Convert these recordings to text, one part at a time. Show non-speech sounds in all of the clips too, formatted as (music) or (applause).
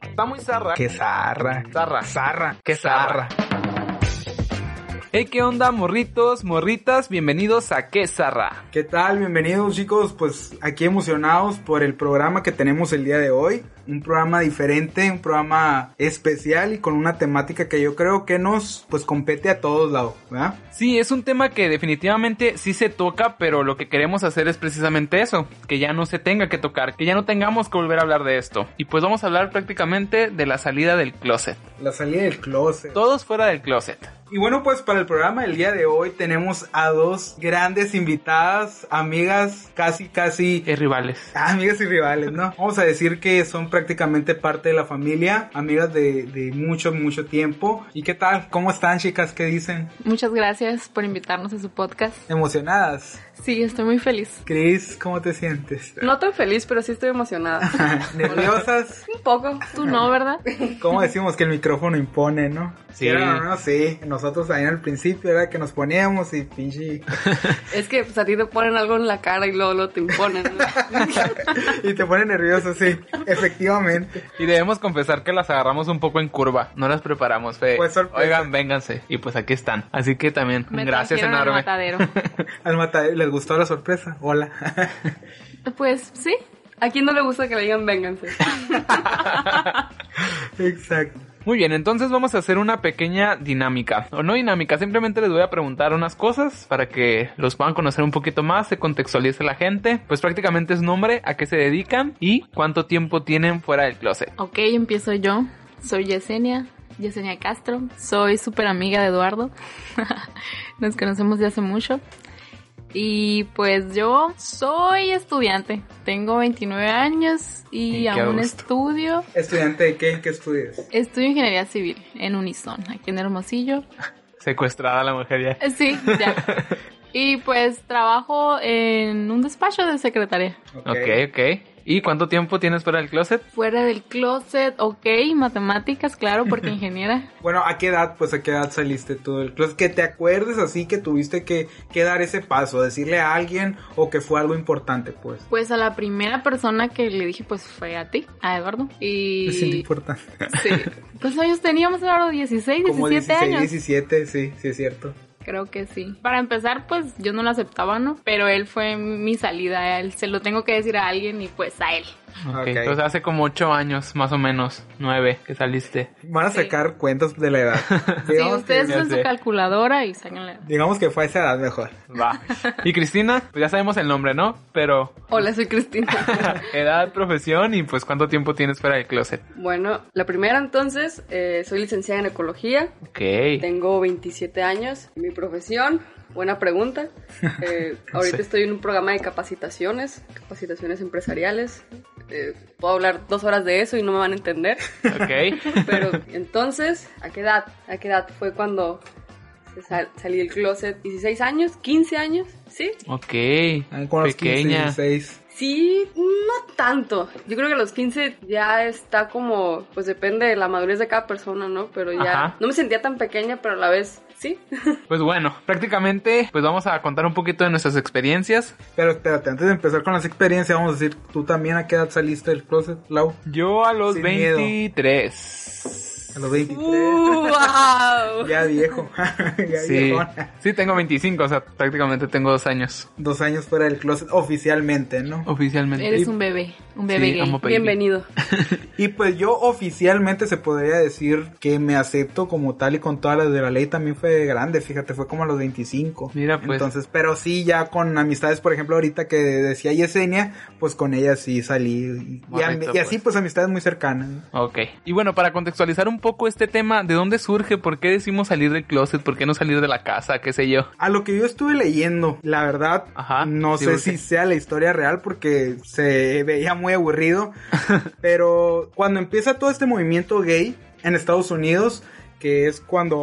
Está muy zarra. Qué zarra. Zarra. Zarra. Qué zarra. Hey, ¿qué onda, morritos, morritas? Bienvenidos a Qué zarra. ¿Qué tal? Bienvenidos chicos, pues aquí emocionados por el programa que tenemos el día de hoy. Un programa diferente, un programa especial y con una temática que yo creo que nos pues compete a todos lados, ¿verdad? Sí, es un tema que definitivamente sí se toca, pero lo que queremos hacer es precisamente eso, que ya no se tenga que tocar, que ya no tengamos que volver a hablar de esto. Y pues vamos a hablar prácticamente de la salida del closet. La salida del closet. Todos fuera del closet. Y bueno, pues para el programa del día de hoy tenemos a dos grandes invitadas, amigas, casi, casi... Y rivales. (laughs) Amigas y rivales, ¿no? Vamos a decir que son prácticamente parte de la familia, amigas de, de mucho, mucho tiempo. ¿Y qué tal? ¿Cómo están, chicas? ¿Qué dicen? Muchas gracias por invitarnos a su podcast. ¿Emocionadas? Sí, estoy muy feliz. Cris, ¿cómo te sientes? No tan feliz, pero sí estoy emocionada. (laughs) ¿Nerviosas? Un poco. Tú no, ¿verdad? ¿Cómo decimos que el micrófono impone, no? Sí. Pero no, sí. Nosotros ahí al principio era que nos poníamos y pinche... (laughs) es que pues, a ti te ponen algo en la cara y luego, luego te imponen. ¿no? (laughs) y te pone nervioso, sí. Efectivamente. Y debemos confesar que las agarramos un poco en curva. No las preparamos, fe. Pues, sorpresa. Oigan, vénganse. Y pues aquí están. Así que también, Me gracias trajeron al enorme. matadero. Al matadero, ¿les gustó la sorpresa? Hola. (laughs) Pues sí. ¿A quién no le gusta que le digan vénganse? (laughs) Exacto. Muy bien, entonces vamos a hacer una pequeña dinámica. O no dinámica, simplemente les voy a preguntar unas cosas para que los puedan conocer un poquito más, se contextualice la gente. Pues prácticamente es nombre, a qué se dedican y cuánto tiempo tienen fuera del closet. Ok, empiezo yo. Soy Yesenia. Yesenia Castro. Soy súper amiga de Eduardo. (laughs) Nos conocemos de hace mucho. Y pues yo soy estudiante. Tengo 29 años y aún gusto. estudio. ¿Estudiante de qué? ¿Qué estudias? Estudio ingeniería civil en Unison, aquí en Hermosillo. (laughs) Secuestrada la mujer ya. Eh, Sí, ya. (laughs) Y pues trabajo en un despacho de secretaria. Ok, ok. ¿Y cuánto tiempo tienes fuera del closet? Fuera del closet, ok, matemáticas, claro, porque (laughs) ingeniera. Bueno, ¿a qué edad, pues a qué edad saliste tú del closet? Que te acuerdes así que tuviste que, que dar ese paso, decirle a alguien o que fue algo importante, pues. Pues a la primera persona que le dije, pues fue a ti, a Eduardo. Y importante. sí. ¿Cuántos años teníamos, Eduardo? 16, 17 Como 16, años. 17, sí, sí es cierto. Creo que sí. Para empezar, pues yo no lo aceptaba, ¿no? Pero él fue mi salida, él se lo tengo que decir a alguien y pues a él. Ok, Ok. Entonces hace como ocho años, más o menos, nueve, que saliste. Van a Sí. sacar cuentas de la edad. (laughs) Sí, ustedes sé. su calculadora y sáquenle. digamos que fue a esa edad mejor. Va. Y Cristina, pues ya sabemos el nombre, ¿no? Pero Hola, soy Cristina. (laughs) edad, profesión y pues cuánto tiempo tienes fuera del closet. bueno, la primera entonces, eh, soy licenciada en ecología. Ok. Tengo 27 años. Mi profesión, buena pregunta. (laughs) Eh, ahorita Sí. estoy en un programa de capacitaciones, capacitaciones empresariales. Eh, puedo hablar dos horas de eso y no me van a entender. Ok. (laughs) Pero entonces, ¿a qué edad? ¿A qué edad fue cuando sal- salí del closet? ¿16 años? ¿15 años? ¿Sí? Ok. Ah, Con los 15, Pequeña. 16. Sí, no tanto. Yo creo que a los 15 ya está como, pues depende de la madurez de cada persona, ¿no? Pero ya Ajá. no me sentía tan pequeña, pero a la vez sí. Pues bueno, prácticamente pues vamos a contar un poquito de nuestras experiencias. Pero espérate, antes de empezar con las experiencias, vamos a decir, ¿tú también a qué edad saliste del closet, Lau? Yo a los Sin miedo. 23. A los 23. (laughs) ¡Wow! Ya viejo. (laughs) ya Sí, viejón. sí, tengo 25, o sea, prácticamente tengo dos años Dos años fuera del closet oficialmente, ¿no? oficialmente. Eres un bebé, un bebé Sí, gay. Bienvenido. (laughs) Y pues yo oficialmente se podría decir que me acepto como tal y con todas las de la ley también fue grande, fíjate, fue como a los 25. Mira, pues. Entonces, pero sí ya con amistades, por ejemplo, ahorita que decía Yesenia, pues con ella sí salí. Y, y Correcto, y así pues. pues amistades muy cercanas. Ok. Y bueno, para contextualizar un poco este tema, ¿de dónde surge? ¿Por qué decimos salir del closet? ¿Por qué no salir de la casa? ¿Qué sé yo? A lo que yo estuve leyendo, la verdad, Ajá, no sí, sé si sea la historia real porque se veía muy aburrido, (laughs) pero cuando empieza todo este movimiento gay en Estados Unidos, que es cuando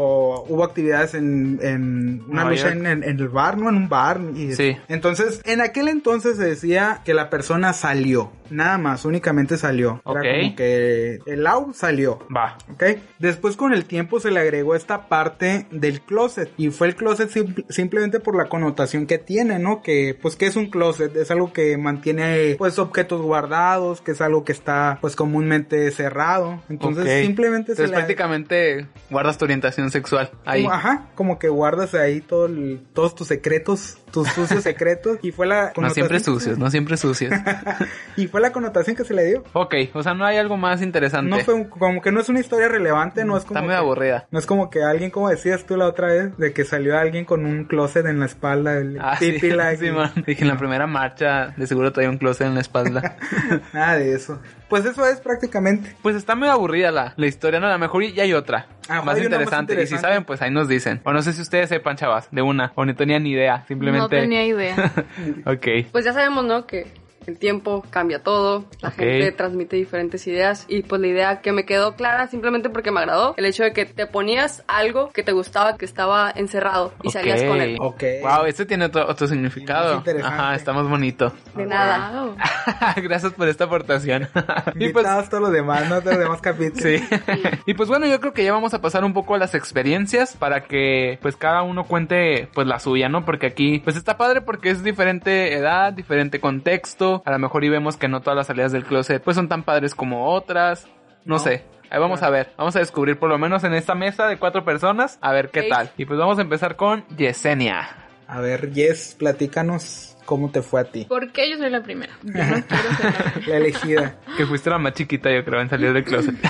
hubo actividades en, en una Nueva lucha en, en- en el bar, ¿no? En un bar. Y, Sí. Entonces, en aquel entonces se decía que la persona salió, nada más, únicamente salió. Ok. Era como que el au salió. Va. ¿ok? Después con el tiempo se le agregó esta parte del closet y fue el closet sim- simplemente por la connotación que tiene, ¿no? Que pues que es un closet, es algo que mantiene pues objetos guardados, que es algo que está pues comúnmente cerrado, entonces simplemente se le prácticamente guardas tu orientación sexual ahí. como- ajá, como que guardas ahí todo el- todos tus secretos, tus sucios (laughs) secretos y fue la No siempre connotación- sucios, no siempre sucios. (laughs) y fue la connotación que se le dio. ok, o sea, no hay algo más interesante. No fue un- como que no es una historia relevante, no es como Está muy que- aburrida. No es como que alguien, como decías tú la otra vez, de que salió alguien con un closet en la espalda, el Ah, sí, (laughs) sí, man. Dije, en la primera marcha de seguro traía un closet en la espalda. nada de eso. Pues eso es prácticamente. Pues está muy aburrida la, la historia, ¿no? A lo mejor y hay otra. Ajá, más, una más interesante. Y si interesante. saben, pues ahí nos dicen. O no sé si ustedes sepan, chavas, de una. O no tenían ni idea. Simplemente. No tenía idea. (laughs) ok. Pues ya sabemos, ¿no? Que el tiempo cambia todo, la gente transmite diferentes ideas y pues la idea que me quedó clara simplemente porque me agradó, el hecho de que te ponías algo que te gustaba que estaba encerrado y salías con él. Ok. Wow, este tiene otro, otro significado. Interesante. Ajá, está más bonito. De nada. (laughs) Gracias por esta aportación. (laughs) y pues, todos los demás, no todos los demás capítulos. Sí. (laughs) y pues bueno, yo creo que ya vamos a pasar un poco a las experiencias para que pues cada uno cuente pues la suya, ¿no? Porque aquí pues está padre porque es diferente edad, diferente contexto. A lo mejor y vemos que no todas las salidas del closet pues son tan padres como otras. No, No. sé. Ahí vamos a ver, vamos a descubrir por lo menos en esta mesa de cuatro personas, a ver qué tal. Y pues vamos a empezar con Yesenia. A ver, Jess, platícanos cómo te fue a ti. ¿Por qué yo soy la primera? Yo no (laughs) quiero ser la primera. La elegida. Que fuiste la más chiquita, yo creo, en salir del closet. (laughs)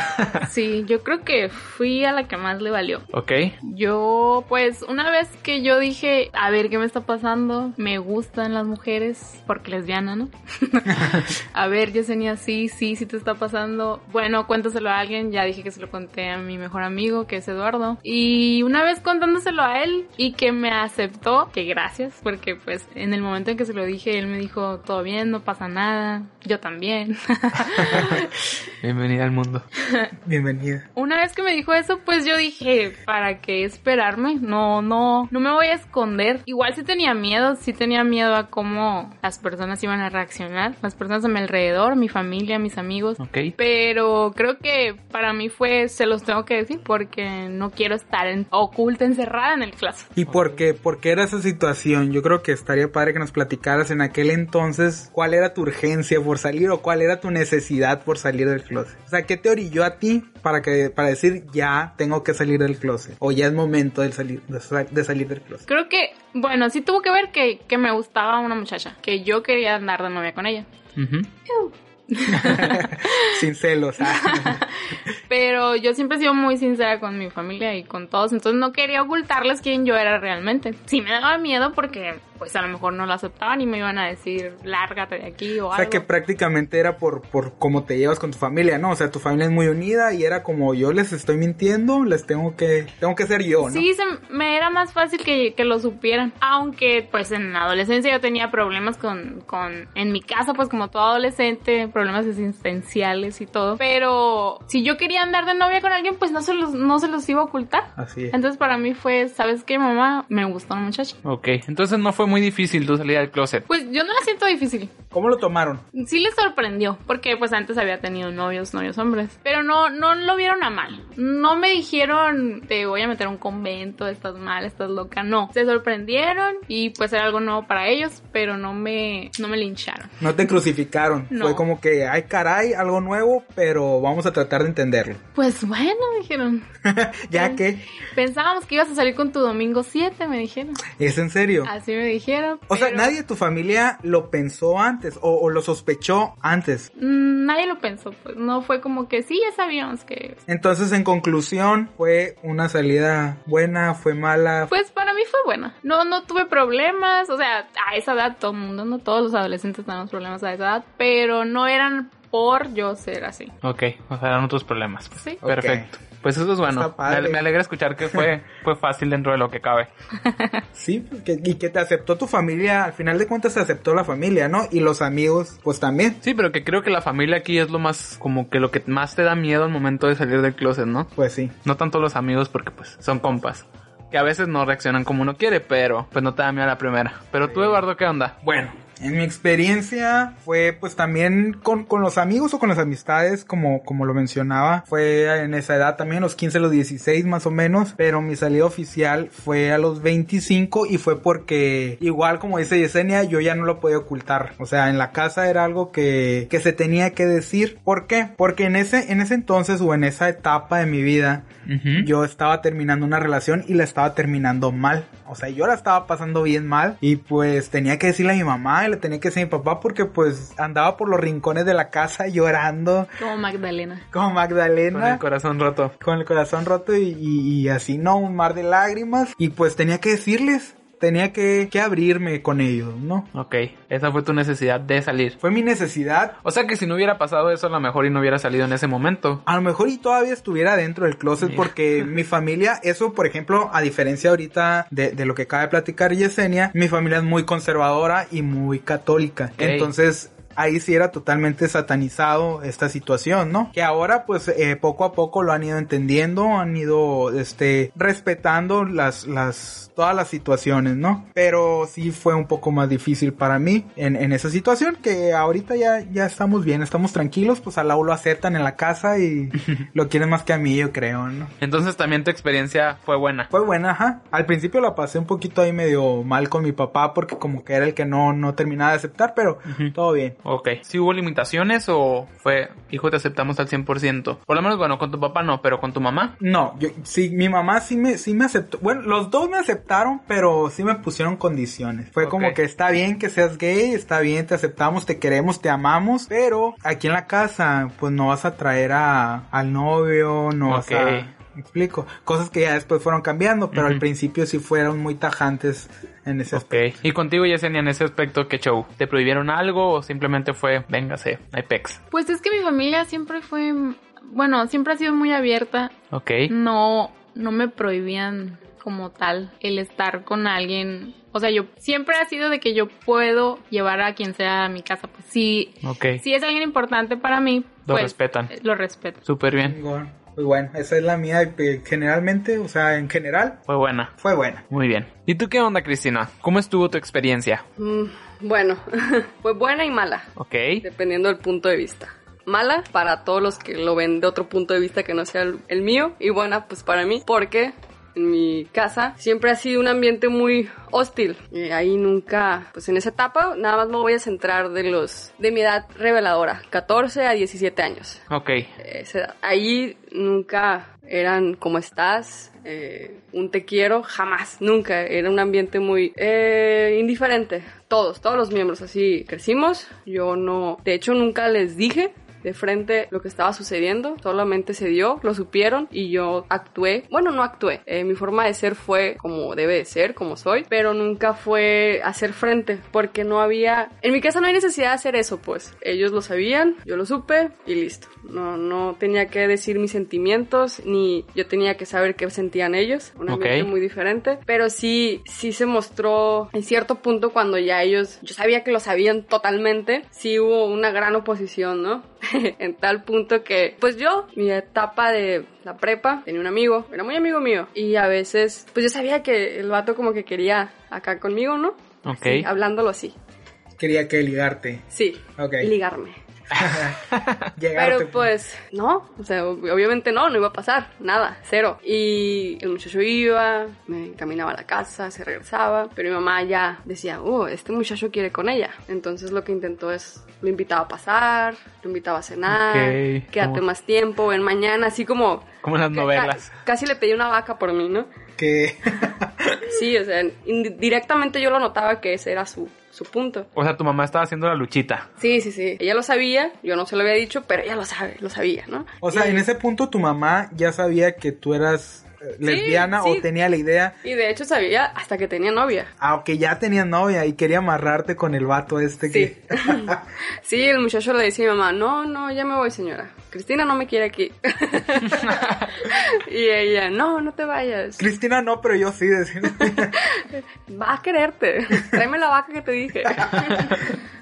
Sí, yo creo que fui a la que más le valió. ¿Ok? Yo, pues, una vez que yo dije, a ver qué me está pasando, me gustan las mujeres, porque lesbiana, ¿no? (laughs) a ver, Yesenia, sí, sí, sí te está pasando. Bueno, cuéntaselo a alguien, ya dije que se lo conté a mi mejor amigo, que es Eduardo. Y una vez contándoselo a él y que me aceptó, que gracias, porque pues en el momento en que se lo dije, él me dijo, todo bien, no pasa nada, yo también. (laughs) (laughs) Bienvenida al mundo. Bienvenida. Una vez que me dijo eso, pues yo dije, ¿para qué esperarme? No, no, no me voy a esconder. Igual sí tenía miedo, sí tenía miedo a cómo las personas iban a reaccionar, las personas a mi alrededor, mi familia, mis amigos. ¿Ok? Pero creo que para mí fue, se los tengo que decir, porque no quiero estar en- oculta, encerrada en el clase. ¿Y por qué? ¿Por qué era esa situación? Yo creo que estaría padre que nos platicaras en aquel entonces cuál era tu urgencia por salir o cuál era tu necesidad por salir del closet. O sea, ¿qué te orilló a ti para que para decir ya tengo que salir del closet o ya es momento de salir de, sa- de salir del closet? Creo que, bueno, sí tuvo que ver que, que me gustaba una muchacha, que yo quería andar de novia con ella. (laughs) Sin celos. ah. (laughs) Pero yo siempre he sido muy sincera con mi familia y con todos, entonces no quería ocultarles quién yo era realmente. Sí me daba miedo porque pues a lo mejor no lo aceptaban y me iban a decir lárgate de aquí o, O sea algo. que prácticamente era por, por cómo te llevas con tu familia, ¿no? O sea, tu familia es muy unida y era como yo les estoy mintiendo, les tengo que, tengo que ser yo, ¿no? Sí, se, me era más fácil que, que lo supieran. Aunque, pues, en la adolescencia yo tenía problemas con, con, en mi casa, pues, como todo adolescente, problemas existenciales y todo. Pero si yo quería andar de novia con alguien, pues no se los, no se los iba a ocultar. Así es. Entonces, para mí fue, ¿sabes qué, mamá? Me gustó una muchacha. Ok, entonces no fue muy difícil tu salida del closet. Pues yo no la siento difícil. ¿Cómo lo tomaron? Sí les sorprendió, porque pues antes había tenido novios, novios hombres. Pero no, no lo vieron a mal. No me dijeron, te voy a meter a un convento, estás mal, estás loca. No, se sorprendieron y pues era algo nuevo para ellos, pero no me, no me lincharon. No te crucificaron. No. Fue como que, ay caray, algo nuevo, pero vamos a tratar de entenderlo. Pues bueno, dijeron. (laughs) ya que, Pensábamos que ibas a salir con tu domingo 7, me dijeron. ¿es en serio? Así me dijeron. O sea, nadie de tu familia lo pensó antes o, o lo sospechó antes. mm, Nadie lo pensó, pues no fue como que sí, ya sabíamos que Entonces, en conclusión, fue una salida buena, fue mala. Pues para mí fue buena. No, no tuve problemas. O sea, a esa edad todo el mundo, no todos los adolescentes tenemos problemas a esa edad, pero no eran por yo ser así. Ok, o sea, eran otros problemas. pues. Sí. Perfecto. Pues eso es bueno. Está padre. Me, me alegra escuchar que fue, (laughs) fue fácil dentro de lo que cabe. Sí, que- y que te aceptó tu familia, al final de cuentas te aceptó la familia, ¿no? Y los amigos, pues también. Sí, pero que creo que la familia aquí es lo más, como que lo que más te da miedo al momento de salir del closet, ¿no? Pues sí. No tanto los amigos porque pues son compas. Que a veces no reaccionan como uno quiere, pero pues no te da miedo a la primera. Pero tú, Eduardo, ¿qué onda? Bueno, en mi experiencia fue pues también con, con los amigos o con las amistades, como, como lo mencionaba, fue en esa edad también, los 15, los 16 más o menos, pero mi salida oficial fue a los 25 y fue porque igual como dice Yesenia, yo ya no lo podía ocultar, o sea, en la casa era algo que, que se tenía que decir, ¿por qué? Porque en ese, en ese entonces o en esa etapa de mi vida, yo estaba terminando una relación y la estaba terminando mal. O sea, yo la estaba pasando bien mal y pues tenía que decirle a mi mamá y le tenía que decir a mi papá porque pues andaba por los rincones de la casa (laughs) llorando Como Magdalena. como Con el Magdalena. corazón roto. Con el corazón roto y, y- y así, ¿no? Un mar de lágrimas. Y pues tenía que decirles, tenía que, que abrirme con ellos, ¿no? Ok, esa fue tu necesidad de salir. Fue mi necesidad O sea que si no hubiera pasado eso, a lo mejor y no hubiera salido en ese momento. A lo mejor y todavía estuviera dentro del closet porque (laughs) mi familia, eso por ejemplo, a diferencia ahorita de, de lo que acaba de platicar Yesenia, mi familia es muy conservadora y muy católica. Entonces... Ahí sí era totalmente satanizado esta situación, ¿no? Que ahora pues eh, poco a poco lo han ido entendiendo, han ido este respetando las las todas las situaciones, ¿no? Pero sí fue un poco más difícil para mí en, en esa situación que ahorita ya ya estamos bien, estamos tranquilos, pues a Lau lo aceptan en la casa y (laughs) lo quieren más que a mí, yo creo, ¿no? Entonces también tu experiencia fue buena. Fue buena, ajá. Al principio la pasé un poquito ahí medio mal con mi papá porque como que era el que no, no terminaba de aceptar, pero todo bien. Ok. ¿Sí hubo limitaciones o fue, hijo, te aceptamos al 100%? Por lo menos, bueno, con tu papá no, pero con tu mamá. No, yo, sí, mi mamá sí me, sí me aceptó. Bueno, los dos me aceptaron, pero sí me pusieron condiciones. Fue como que está bien que seas gay, está bien, te aceptamos, te queremos, te amamos, pero aquí en la casa, pues no vas a traer a, al novio, no vas Ok. a... ¿Me explico? Cosas que ya después fueron cambiando, pero al principio sí fueron muy tajantes en ese Ok. Y contigo, Yesenia, en ese aspecto, ¿qué show? ¿Te prohibieron algo o simplemente fue, véngase, hay pex? Pues es que mi familia siempre fue, bueno, siempre ha sido muy abierta. Ok. No, no me prohibían como tal el estar con alguien. O sea, yo siempre ha sido de que yo puedo llevar a quien sea a mi casa. Pues sí, Ok. si es alguien importante para mí, Lo pues, respetan. eh, Lo respeto. Súper bien. Pues bueno, esa es la mía. eh, Generalmente, o sea, en general, Fue buena. fue buena. Muy bien. ¿Y tú qué onda, Cristina? ¿Cómo estuvo tu experiencia? Mm, bueno, (laughs) fue buena y mala, Ok. dependiendo del punto de vista. Mala para todos los que lo ven de otro punto de vista que no sea el, el mío y buena pues para mí porque en mi casa siempre ha sido un ambiente muy hostil y ahí nunca pues en esa etapa nada más me voy a centrar de los de mi edad reveladora 14 a 17 años Ok. esa edad. ahí nunca eran como estás, eh, un te quiero, jamás, nunca. Era un ambiente muy eh, indiferente. Todos, todos los miembros así crecimos. Yo no, de hecho nunca les dije de frente lo que estaba sucediendo, solamente se dio, lo supieron y yo actué, bueno, no actué, eh, mi forma de ser fue como debe de ser, como soy, pero nunca fue hacer frente, porque no había, en mi casa no hay necesidad de hacer eso, pues, ellos lo sabían, yo lo supe y listo, no, no tenía que decir mis sentimientos, ni yo tenía que saber qué sentían ellos, un ambiente muy diferente, pero sí, sí se mostró en cierto punto cuando ya ellos, yo sabía que lo sabían totalmente, sí hubo una gran oposición, ¿no? (laughs) en tal punto que, pues yo, mi etapa de la prepa, tenía un amigo, era muy amigo mío, y a veces, pues yo sabía que el vato como que quería acá conmigo, ¿no? Ok. Hablándolo así. Quería que ligarte. Sí, Ok. ligarme. (laughs) Pero pues, no, o sea, ob- obviamente no, no iba a pasar, nada, cero. Y el muchacho iba, me encaminaba a la casa, se regresaba, pero mi mamá ya decía, oh, este muchacho quiere con ella. Entonces lo que intentó es, lo invitaba a pasar, lo invitaba a cenar, quédate más tiempo, ven mañana, así como... Como en las novelas. Casi le pedí una vaca por mí, ¿no? que Sí, o sea, directamente yo lo notaba que ese era su, su punto. O sea, tu mamá estaba haciendo la luchita. Sí, sí, sí. Ella lo sabía, yo no se lo había dicho, pero ella lo sabe, lo sabía, ¿no? O sea, Y- en ese punto tu mamá ya sabía que tú eras lesbiana sí. o tenía la idea. Y de hecho sabía hasta que tenía novia. Aunque ya tenía novia y quería amarrarte con el vato este Sí. que... (laughs) sí, el muchacho le decía a mi mamá, no, no, ya me voy señora. Cristina no me quiere aquí. (laughs) y ella, no, no te vayas. Cristina no, pero yo sí. decía. (laughs) Va a quererte. Tráeme la vaca que te dije.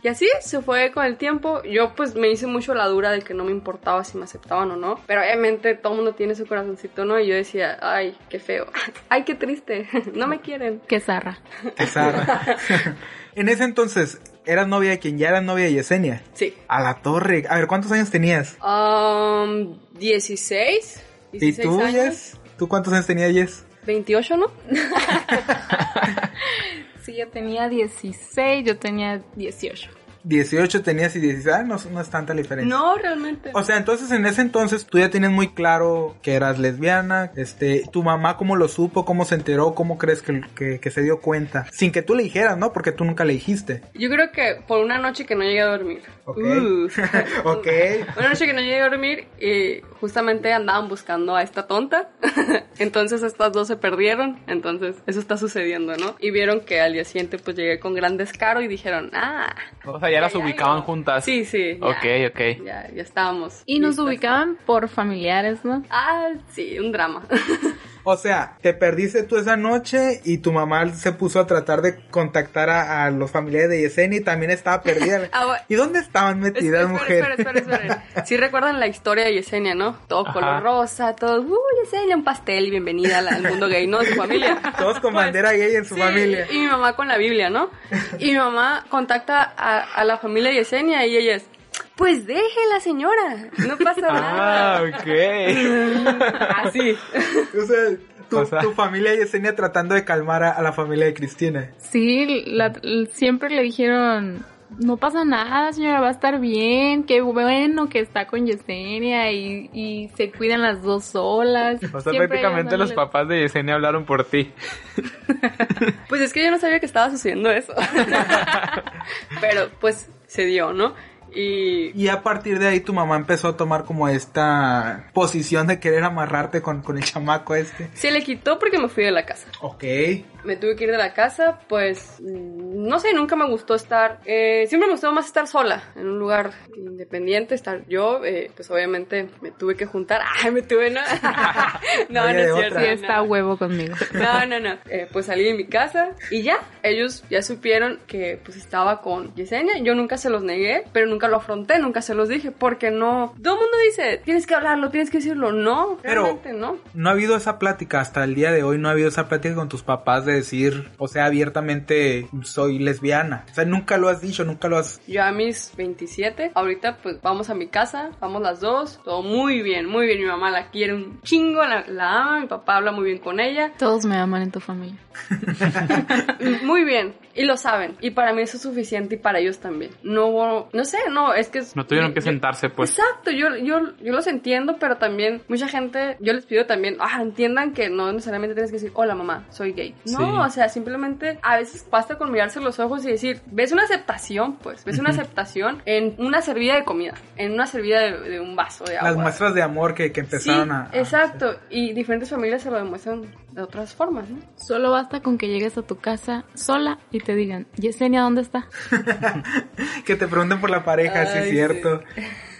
y así se fue con el tiempo. Yo pues me hice mucho la dura de que no me importaba si me aceptaban o no. Pero obviamente todo el mundo tiene su corazoncito, ¿no? Y yo decía, ay, qué feo. (laughs) Ay, qué triste. (laughs) No me quieren. Qué zarra. Qué zarra. (laughs) en ese entonces, ¿eras novia de quien ya era novia de Yesenia? Sí. A la torre. A ver, ¿cuántos años tenías? Um, 16. ¿Y 16 tú, años. Yes? ¿Tú cuántos años tenías, Yes? 28, ¿no? Sí, yo tenía 16, yo tenía 18. 18 tenías y 16. Ah, no, no es tanta la diferencia. No, realmente. O sea, entonces en ese entonces tú ya tienes muy claro que eras lesbiana. Este, tu mamá cómo lo supo, cómo se enteró, cómo crees que, que, que se dio cuenta. Sin que tú le dijeras, ¿no? Porque tú nunca le dijiste. Yo creo que por una noche que no llegué a dormir. Ok. Uh. (laughs) Ok. Una noche que no llegué a dormir y justamente andaban buscando a esta tonta. (laughs) entonces estas dos se perdieron. Entonces eso está sucediendo, ¿no? Y vieron que al día siguiente pues llegué con gran descaro y dijeron, ah. O sea, ya las ya, ya, ubicaban ya. juntas. Sí, sí. ya. Ok, ok. Ya, ya estábamos. Y nos ubicaban por familiares, ¿no? Ah, sí, un drama. (laughs) O sea, te perdiste tú esa noche y tu mamá se puso a tratar de contactar a, a los familiares de Yesenia y también estaba perdida. (laughs) Ah. ¿Y dónde estaban metidas, Espera, mujer? espera, espera, espera. Sí recuerdan la historia de Yesenia, ¿no? Todo Ajá. color rosa, todo, uh, Yesenia, un pastel, bienvenida al, al mundo gay, ¿no? De su familia. (laughs) Todos con Pues, bandera gay en su sí, familia. Y mi mamá con la Biblia, ¿no? Y mi mamá contacta a, a la familia de Yesenia y ella es, pues déjela, señora, no pasa Ah, nada. ok. (laughs) Así. O sea, tu, O sea- tu familia Yesenia tratando de calmar a, a la familia de Cristina. Sí, la- siempre le dijeron, no pasa nada, señora, va a estar bien, qué bueno que está con Yesenia y, y se cuidan las dos solas. O sea, Siempre prácticamente los papás de Yesenia hablaron por ti. Pues es que yo no sabía que estaba sucediendo eso. (laughs) Pero pues se dio, ¿no? Y Y a partir de ahí tu mamá empezó a tomar como esta posición de querer amarrarte con, con el chamaco este. se le quitó porque me fui de la casa. Ok. Me tuve que ir de la casa, pues mm, no sé, nunca me gustó estar, eh, siempre me gustó más estar sola, en un lugar independiente, estar yo, eh, pues obviamente me tuve que juntar, (laughs) ay, me tuve, no, (laughs) no, no es cierto. Sí, no. está huevo conmigo. (laughs) No, no, no. Eh, pues salí de mi casa y ya. Ellos ya supieron que pues estaba con Yesenia. Yo nunca se los negué, pero nunca lo afronté, nunca se los dije, porque no. Todo el mundo dice, tienes que hablarlo, tienes que decirlo. No, Pero- realmente no. No ha habido esa plática hasta el día de hoy, no ha habido esa plática con tus papás de decir, o sea, abiertamente soy lesbiana. O sea, nunca lo has dicho, nunca lo has... Yo a mis 27, ahorita pues vamos a mi casa, vamos las dos, todo muy bien, muy bien. Mi mamá la quiere un chingo, la, la ama, mi papá habla muy bien con ella, Todos me aman en tu familia. (laughs) muy bien, y lo saben. Y para mí eso es suficiente y para ellos también. No hubo, no sé, no, es que... es- No tuvieron que yo- sentarse, pues. Exacto, yo, yo, yo los entiendo, pero también mucha gente, yo les pido también, ah, entiendan que no necesariamente tienes que decir, hola mamá, soy gay. No, Sí. o sea, simplemente a veces basta con mirarse los ojos y decir, ves una aceptación, pues, ves una aceptación en una servida de comida, en una servida de, de un vaso de agua. Las muestras de amor que, que empezaron Sí, a... a- exacto, y diferentes familias se lo demuestran de otras formas, ¿no? Solo basta con que llegues a tu casa sola y te digan, Yesenia, ¿dónde está? (laughs) que te pregunten por la pareja, sí es Ay, cierto.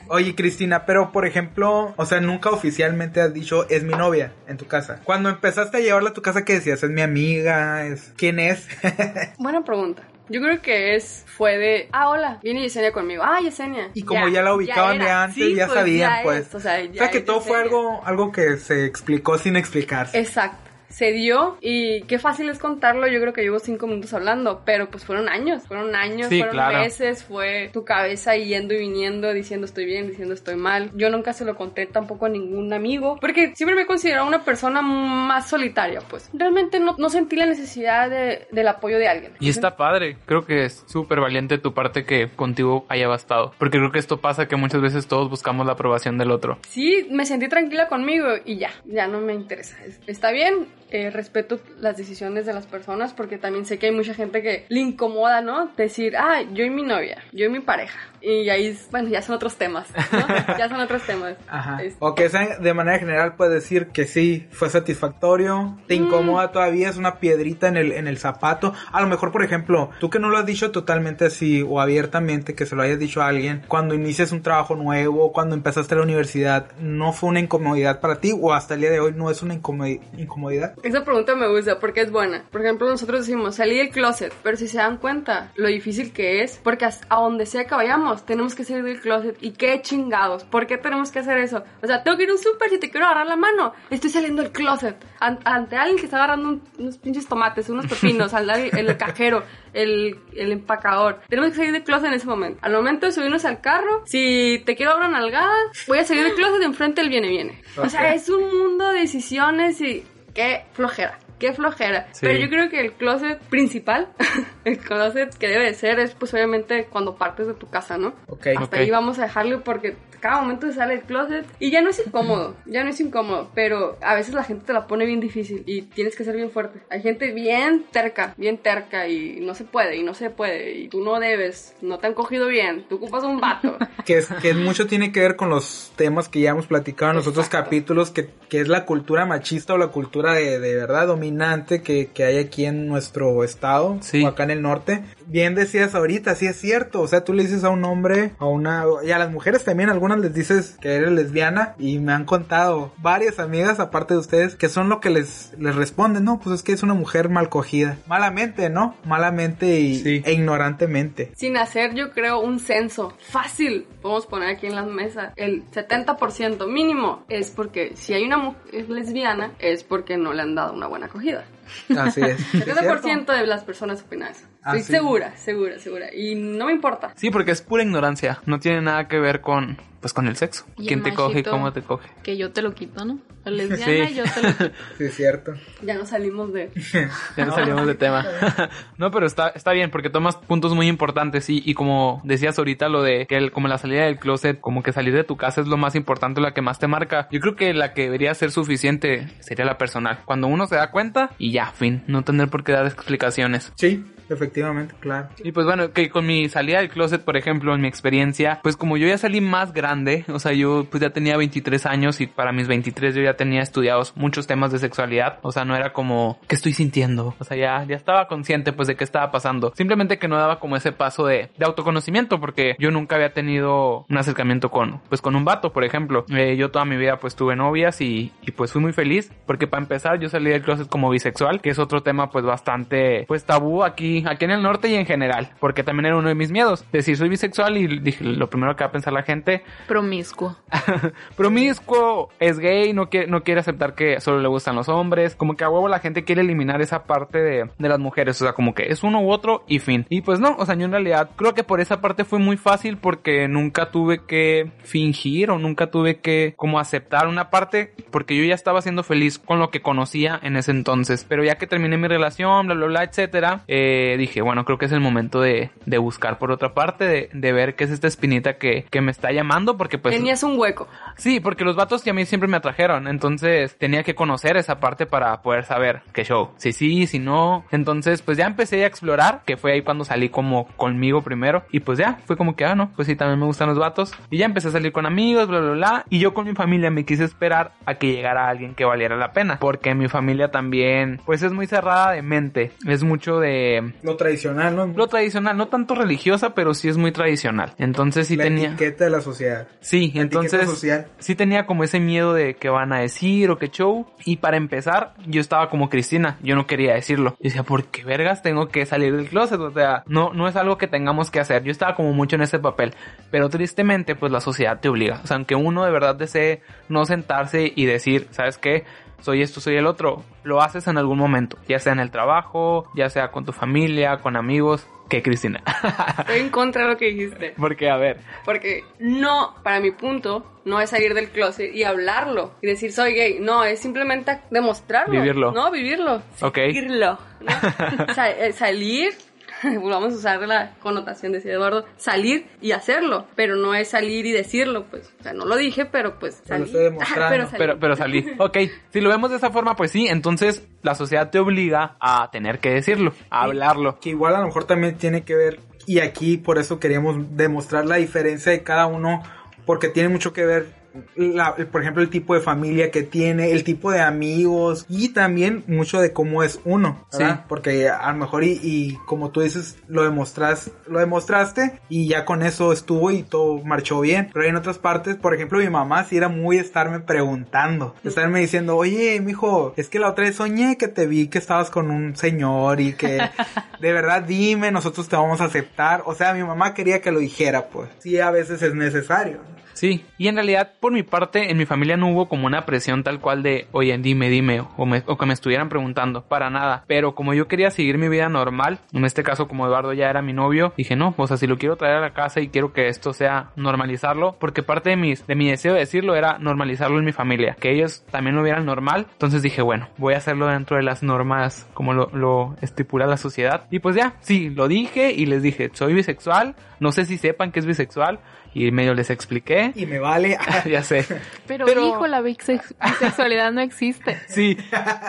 Oye, Cristina, pero por ejemplo, o sea, nunca oficialmente has dicho es mi novia en tu casa. Cuando empezaste a llevarla a tu casa, ¿qué decías? ¿Es mi amiga? ¿Es quién es? (laughs) Buena pregunta. Yo creo que es, fue de, ah, hola, viene Yesenia conmigo. Ah, Yesenia. Y como ya, la ubicaban de antes, Sí, ya pues, sabían, ya pues. es, o sea, O ya sea, que todo fue algo, algo que se explicó sin explicarse. Exacto. Se dio y qué fácil es contarlo. Yo creo que llevo cinco minutos hablando, pero pues fueron años, fueron años, Sí, fueron claro. meses, fue tu cabeza yendo y viniendo, diciendo estoy bien, diciendo estoy mal. Yo nunca se lo conté tampoco a ningún amigo, porque siempre me he considerado una persona más solitaria, pues. Realmente no, no sentí la necesidad de- del apoyo de alguien. Y está padre, creo que es súper valiente tu parte que contigo haya bastado. Porque creo que esto pasa que muchas veces todos buscamos la aprobación del otro. Sí, me sentí tranquila conmigo y ya, ya no me interesa. Es- Está bien, eh, respeto las decisiones de las personas porque también sé que hay mucha gente que le incomoda, ¿no? Decir, ah, yo y mi novia, yo y mi pareja. Y ahí, bueno, ya son otros temas, ¿no? (laughs) ya son otros temas. Ajá. Es- O que sea, de manera general puedes decir que sí, fue satisfactorio, te Mm. incomoda todavía, es una piedrita en el, en el zapato. A lo mejor, por ejemplo, tú que no lo has dicho totalmente así o abiertamente, que se lo hayas dicho a alguien, cuando inicias un trabajo nuevo, cuando empezaste la universidad, ¿no fue una incomodidad para ti o hasta el día de hoy no es una incomodi- incomodidad? Esa pregunta me gusta porque es buena. Por ejemplo, nosotros decimos, salí del closet, pero si se dan cuenta lo difícil que es, porque a donde sea que vayamos, tenemos que salir del closet. ¿Y qué chingados? ¿Por qué tenemos que hacer eso? O sea, tengo que ir a un súper si te quiero agarrar la mano. Estoy saliendo del closet. An- ante alguien que está agarrando un- unos pinches tomates, unos pepinos, al el, cajero, el, el empacador. Tenemos que salir del closet en ese momento. Al momento de subirnos al carro, si te quiero dar una nalgada, voy a salir del closet de enfrente del viene viene. O sea, es un mundo de decisiones y qué flojera. Qué flojera. Sí. Pero yo creo que el closet principal, (laughs) el closet que debe de ser es pues obviamente cuando partes de tu casa, ¿no? Ok. Hasta Ok. ahí vamos a dejarlo porque cada momento sale el closet y ya no es incómodo, ya no es incómodo, pero a veces la gente te la pone bien difícil y tienes que ser bien fuerte. Hay gente bien terca, bien terca y no se puede y no se puede y tú no debes, no te han cogido bien, tú ocupas un vato. (laughs) que, es, que mucho tiene que ver con los temas que ya hemos platicado en los otros Exacto. capítulos, que, que es la cultura machista o la cultura de, de verdad dominante que, que hay aquí en nuestro estado Sí. o acá en el norte. Bien decías ahorita, sí es cierto, o sea, tú le dices a un hombre, a una, y a las mujeres también, algunas les dices que eres lesbiana y me han contado varias amigas aparte de ustedes que son lo que les, les responden, no, pues es que es una mujer mal cogida, malamente, ¿no? Malamente y, Sí. e ignorantemente. Sin hacer, yo creo, un censo fácil, podemos poner aquí en la mesa, el 70% mínimo es porque si hay una mujer lesbiana, es porque no le han dado una buena acogida. Así es. (laughs) ¿Sí es 70% cierto? de las personas opinan eso. Ah, Estoy sí. segura, segura, segura. Y no me importa. Sí, porque es pura ignorancia. No tiene nada que ver con, pues, con el sexo. Y ¿Quién el te coge y cómo te coge? Que yo te lo quito, ¿no? La lesbiana Sí. y yo te lo quito. (laughs) Sí, es cierto. Ya no salimos de... (laughs) Ya nos salimos de tema. (laughs) no, pero está, está bien porque tomas puntos muy importantes y, y como decías ahorita lo de que el- como la salida del closet, como que salir de tu casa es lo más importante, la que más te marca. Yo creo que la que debería ser suficiente sería la personal. Cuando uno se da cuenta y ya, fin, no tener por qué dar explicaciones. Sí, efectivamente, claro. Y pues bueno, que con mi salida del closet, por ejemplo, en mi experiencia, pues como yo ya salí más grande, o sea, yo pues ya tenía 23 años y para mis 23 yo ya tenía estudiados muchos temas de sexualidad, o sea, no era como, ¿qué estoy sintiendo? O sea, ya, ya estaba consciente pues de qué estaba pasando. Simplemente que no daba como ese paso de, de autoconocimiento porque yo nunca había tenido un acercamiento con, pues con un vato, por ejemplo. Eh, yo toda mi vida pues tuve novias y, y pues fui muy feliz porque para empezar yo salí del closet como bisexual, que es otro tema pues bastante pues tabú aquí, aquí en el norte y en general, porque también era uno de mis miedos, decir soy bisexual y dije lo primero que va a pensar la gente, (laughs) Promiscuo. promiscuo, es gay, no quiere, no quiere aceptar que solo le gustan los hombres, como que a huevo la gente quiere eliminar esa parte de, de las mujeres, o sea, como que es uno u otro y fin. Y pues no, o sea, yo en realidad creo que por esa parte fue muy fácil porque nunca tuve que fingir o nunca tuve que como aceptar una parte porque yo ya estaba siendo feliz con lo que conocía en ese entonces. Pero ya que terminé mi relación, bla, bla, bla, etcétera, eh, dije, bueno, creo que es el momento de, de buscar por otra parte, de, de ver qué es esta espinita que, que me está llamando porque pues... Tenías un hueco. Sí, porque los vatos que a mí siempre me atrajeron, entonces tenía que conocer esa parte para poder saber qué show, si sí, si no, entonces pues ya empecé a explorar, que fue ahí cuando salí como conmigo primero, y pues ya, fue como que, ah, no, pues sí, también me gustan los vatos, y ya empecé a salir con amigos, bla, bla, bla, y yo con mi familia me quise esperar a que llegara alguien que valiera la pena, porque mi familia también, pues es muy cerrada de mente, es mucho de... Lo tradicional, ¿no? Lo tradicional, no tanto religiosa, pero sí es muy tradicional. Entonces sí la tenía... etiqueta de la sociedad. Sí, La entonces social. sí tenía como ese miedo de que van a decir o qué show. Y para empezar, yo estaba como Cristina, yo no quería decirlo. Yo decía, ¿por qué vergas tengo que salir del closet? O sea, no, no es algo que tengamos que hacer. Yo estaba como mucho en ese papel. Pero tristemente, pues la sociedad te obliga. O sea, aunque uno de verdad desee no sentarse y decir, ¿sabes qué? Soy esto, soy el otro, lo haces en algún momento, ya sea en el trabajo, ya sea con tu familia, con amigos, que Cristina. (laughs) Estoy en contra de lo que dijiste. Porque, a ver, Porque no, para mi punto, no es salir del closet y hablarlo y decir soy gay. No, es simplemente demostrarlo. Vivirlo. No, vivirlo. Ok. Vivirlo. (laughs) eh, salir, (laughs) vamos a usar la connotación, decía Eduardo, salir y hacerlo, pero no es salir y decirlo, pues, o sea, no lo dije, pero pues Pero lo salí. estoy (laughs) demostrando. pero salí. Pero, pero salí. Ok, si lo vemos de esa forma, pues sí, entonces la sociedad te obliga a tener que decirlo, a hablarlo. que igual a lo mejor también tiene que ver y aquí por eso queríamos demostrar la diferencia de cada uno porque tiene mucho que ver la- el- por ejemplo el tipo de familia que tiene el tipo de amigos y también mucho de cómo es uno ¿verdad? Sí. porque a lo mejor y, y como tú dices lo demostras lo demostraste y ya con eso estuvo y todo marchó bien pero en otras partes por ejemplo mi mamá sí era muy estarme preguntando estarme diciendo oye mijo es que la otra vez soñé que te vi que estabas con un señor y que (laughs) de verdad dime, nosotros te vamos a aceptar. O sea, mi mamá quería que lo dijera, pues. Sí, a veces es necesario. Sí, y en realidad por mi parte en mi familia no hubo como una presión tal cual de, oye, dime, dime, o, o que me estuvieran preguntando, para nada. Pero como yo quería seguir mi vida normal, en este caso como Eduardo ya era mi novio, dije, no, o sea, si lo quiero traer a la casa y quiero que esto sea normalizarlo, porque parte de, mis, de mi deseo de decirlo era normalizarlo en mi familia, que ellos también lo vieran normal. Entonces dije, bueno, voy a hacerlo dentro de las normas como lo, lo estipula la sociedad. Y pues ya, sí, lo dije y les dije, soy bisexual, no sé si sepan que es bisexual. Y medio les expliqué. Y me vale. (laughs) ya sé. Pero, Pero- hijo, la bisex- bisexualidad no existe. (laughs) Sí,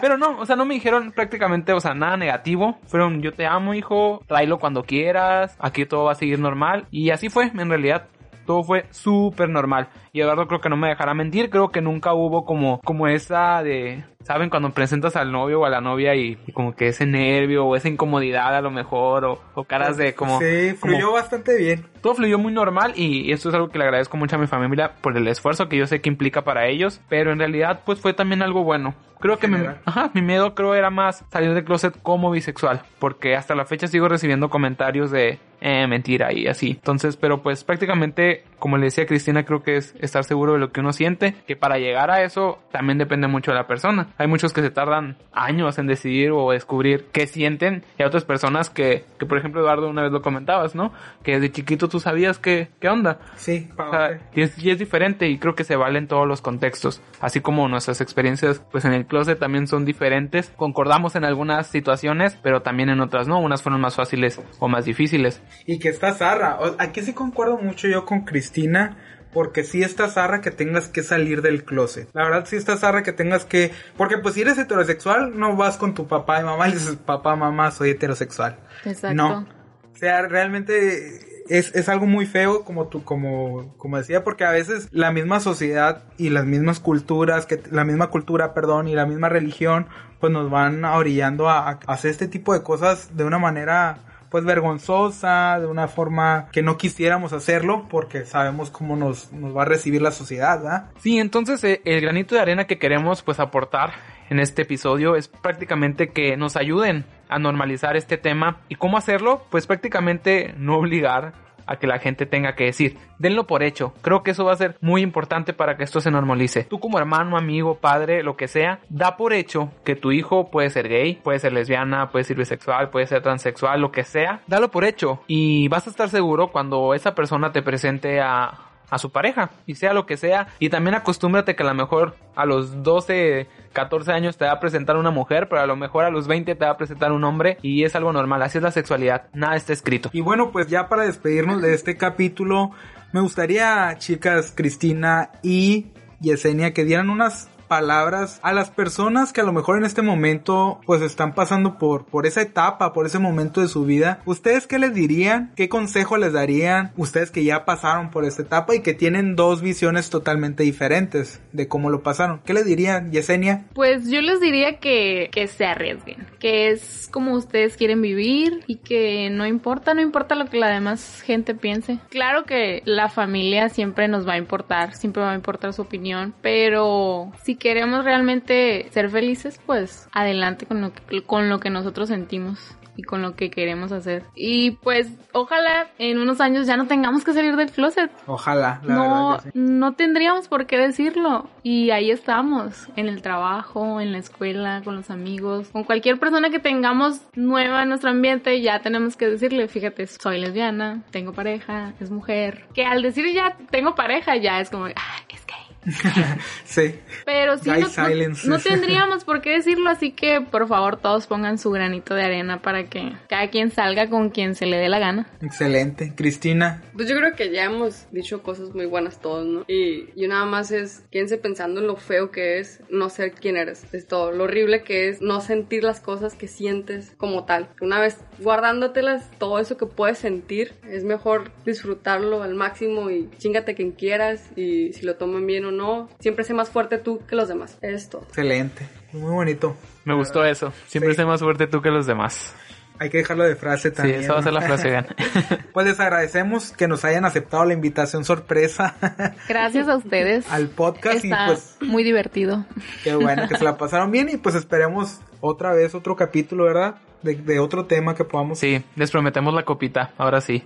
pero no, o sea, no me dijeron prácticamente, o sea, nada negativo. Fueron, yo te amo, hijo, tráelo cuando quieras, aquí todo va a seguir normal. Y así fue, en realidad. Todo fue súper normal. Y Eduardo creo que no me dejará mentir. Creo que nunca hubo como, como esa de, ¿saben? Cuando presentas al novio o a la novia y, y como que ese nervio o esa incomodidad a lo mejor o, o caras de como... sí, como- fluyó bastante bien. todo fluyó muy normal y esto es algo que le agradezco mucho a mi familia por el esfuerzo que yo sé que implica para ellos, pero en realidad pues fue también algo bueno. Creo que mi, General. ajá, mi miedo creo era más salir del closet como bisexual, porque hasta la fecha sigo recibiendo comentarios de eh, mentira y así. Entonces, pero pues prácticamente, como le decía Cristina, creo que es estar seguro de lo que uno siente, que para llegar a eso también depende mucho de la persona. Hay muchos que se tardan años en decidir o descubrir qué sienten y hay otras personas que, que por ejemplo Eduardo una vez lo comentabas, ¿no? Que desde chiquito tú sabías qué, qué onda. Sí, O sea, y, es, y es diferente y creo que se vale en todos los contextos. Así como nuestras experiencias pues en el closet también son diferentes. Concordamos en algunas situaciones, pero también en otras no. Unas fueron más fáciles o más difíciles. Y que está zarra. Aquí sí concuerdo mucho yo con Cristina. Porque sí está zarra que tengas que salir del closet. La verdad sí está zarra que tengas que... Porque pues si eres heterosexual, no vas con tu papá y mamá y dices, papá, mamá, soy heterosexual. Exacto. No. O sea, realmente es, es algo muy feo, como tú, como, como decía, porque a veces la misma sociedad y las mismas culturas, que la misma cultura, perdón, y la misma religión, pues nos van orillando a, a hacer este tipo de cosas de una manera pues vergonzosa, de una forma que no quisiéramos hacerlo porque sabemos cómo nos, nos va a recibir la sociedad, ¿verdad? Sí, entonces eh, el granito de arena que queremos pues aportar en este episodio es prácticamente que nos ayuden a normalizar este tema y cómo hacerlo pues prácticamente no obligar a que la gente tenga que decir, denlo por hecho. Creo que eso va a ser muy importante para que esto se normalice. Tú como hermano, amigo, padre, lo que sea, da por hecho que tu hijo puede ser gay, puede ser lesbiana, puede ser bisexual, puede ser transexual, lo que sea. Dalo por hecho y vas a estar seguro cuando esa persona te presente a a su pareja y sea lo que sea. Y también acostúmbrate que a lo mejor a los 12 14 años te va a presentar una mujer pero a lo mejor a los 20 te va a presentar un hombre y es algo normal así es la sexualidad nada está escrito. Y bueno, pues ya para despedirnos de este capítulo, me gustaría, chicas, Cristina y Yesenia, que dieran unas palabras a las personas que a lo mejor en este momento pues están pasando por, por esa etapa, por ese momento de su vida. ¿Ustedes qué les dirían? ¿Qué consejo les darían? Ustedes que ya pasaron por esta etapa y que tienen dos visiones totalmente diferentes de cómo lo pasaron. ¿Qué les dirían, Yesenia? Pues yo les diría que, que se arriesguen, que es como ustedes quieren vivir y que no importa, no importa lo que la demás gente piense. Claro que la familia siempre nos va a importar, siempre va a importar su opinión, pero si queremos realmente ser felices, pues adelante con lo que, con lo que nosotros sentimos y con lo que queremos hacer. Y pues ojalá en unos años ya no tengamos que salir del closet Ojalá, la no, verdad que sí. no tendríamos por qué decirlo. Y ahí estamos, en el trabajo, en la escuela, con los amigos, con cualquier persona que tengamos nueva en nuestro ambiente, ya tenemos que decirle, fíjate, soy lesbiana, tengo pareja, es mujer. Que al decir ya tengo pareja, ya es como, ah, es gay. (laughs) sí. Pero sí, no, no- silence. no tendríamos por qué decirlo, así que por favor todos pongan su granito de arena para que cada quien salga con quien se le dé la gana. Excelente. Cristina, Pues yo creo que ya hemos dicho cosas muy buenas todos, ¿no? Y yo nada más es, quédense pensando en lo feo que es no ser quien eres. Es todo, lo horrible que es no sentir las cosas que sientes como tal. Una vez guardándotelas, todo eso que puedes sentir, es mejor disfrutarlo al máximo y chingate quien quieras y si lo toman bien o no, siempre sé más fuerte tú que los demás. Es todo. excelente. Muy bonito. Me gustó eso. Siempre Sí. sé más fuerte tú que los demás. Hay que dejarlo de frase Sí, también. esa va a ser la frase, vean. (laughs) Pues les agradecemos que nos hayan aceptado la invitación sorpresa (laughs) Gracias a ustedes. al podcast Está y pues muy divertido. qué bueno que se la pasaron bien y pues esperemos otra vez otro capítulo, ¿verdad? De, de otro tema que podamos. Sí, les prometemos la copita, ahora sí.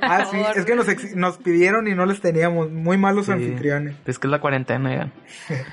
Ah, sí, es que nos, ex- nos pidieron y no les teníamos muy malos Sí. anfitriones. Es que es la cuarentena, vean. (laughs)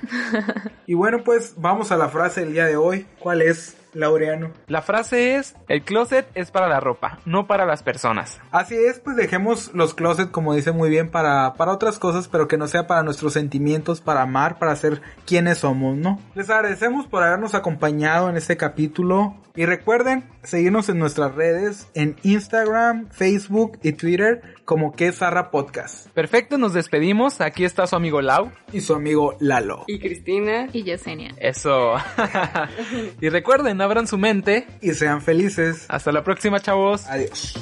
Y bueno, pues vamos a la frase del día de hoy. ¿Cuál es, Laureano? La frase es, el closet es para la ropa, no para las personas. Así es, pues dejemos los closets, como dice muy bien, para, para otras cosas, pero que no sea para nuestros sentimientos, para amar, para ser quienes somos, ¿no? Les agradecemos por habernos acompañado en este capítulo. Y recuerden seguirnos en nuestras redes, en Instagram, Facebook y Twitter, como que Zarra Podcast. Perfecto, nos despedimos. Aquí está su amigo Lau. Y su amigo Lalo. Y Cristina, Y Yesenia. Eso. (laughs) y recuerden, abran su mente. Y sean felices. Hasta la próxima, chavos. Adiós.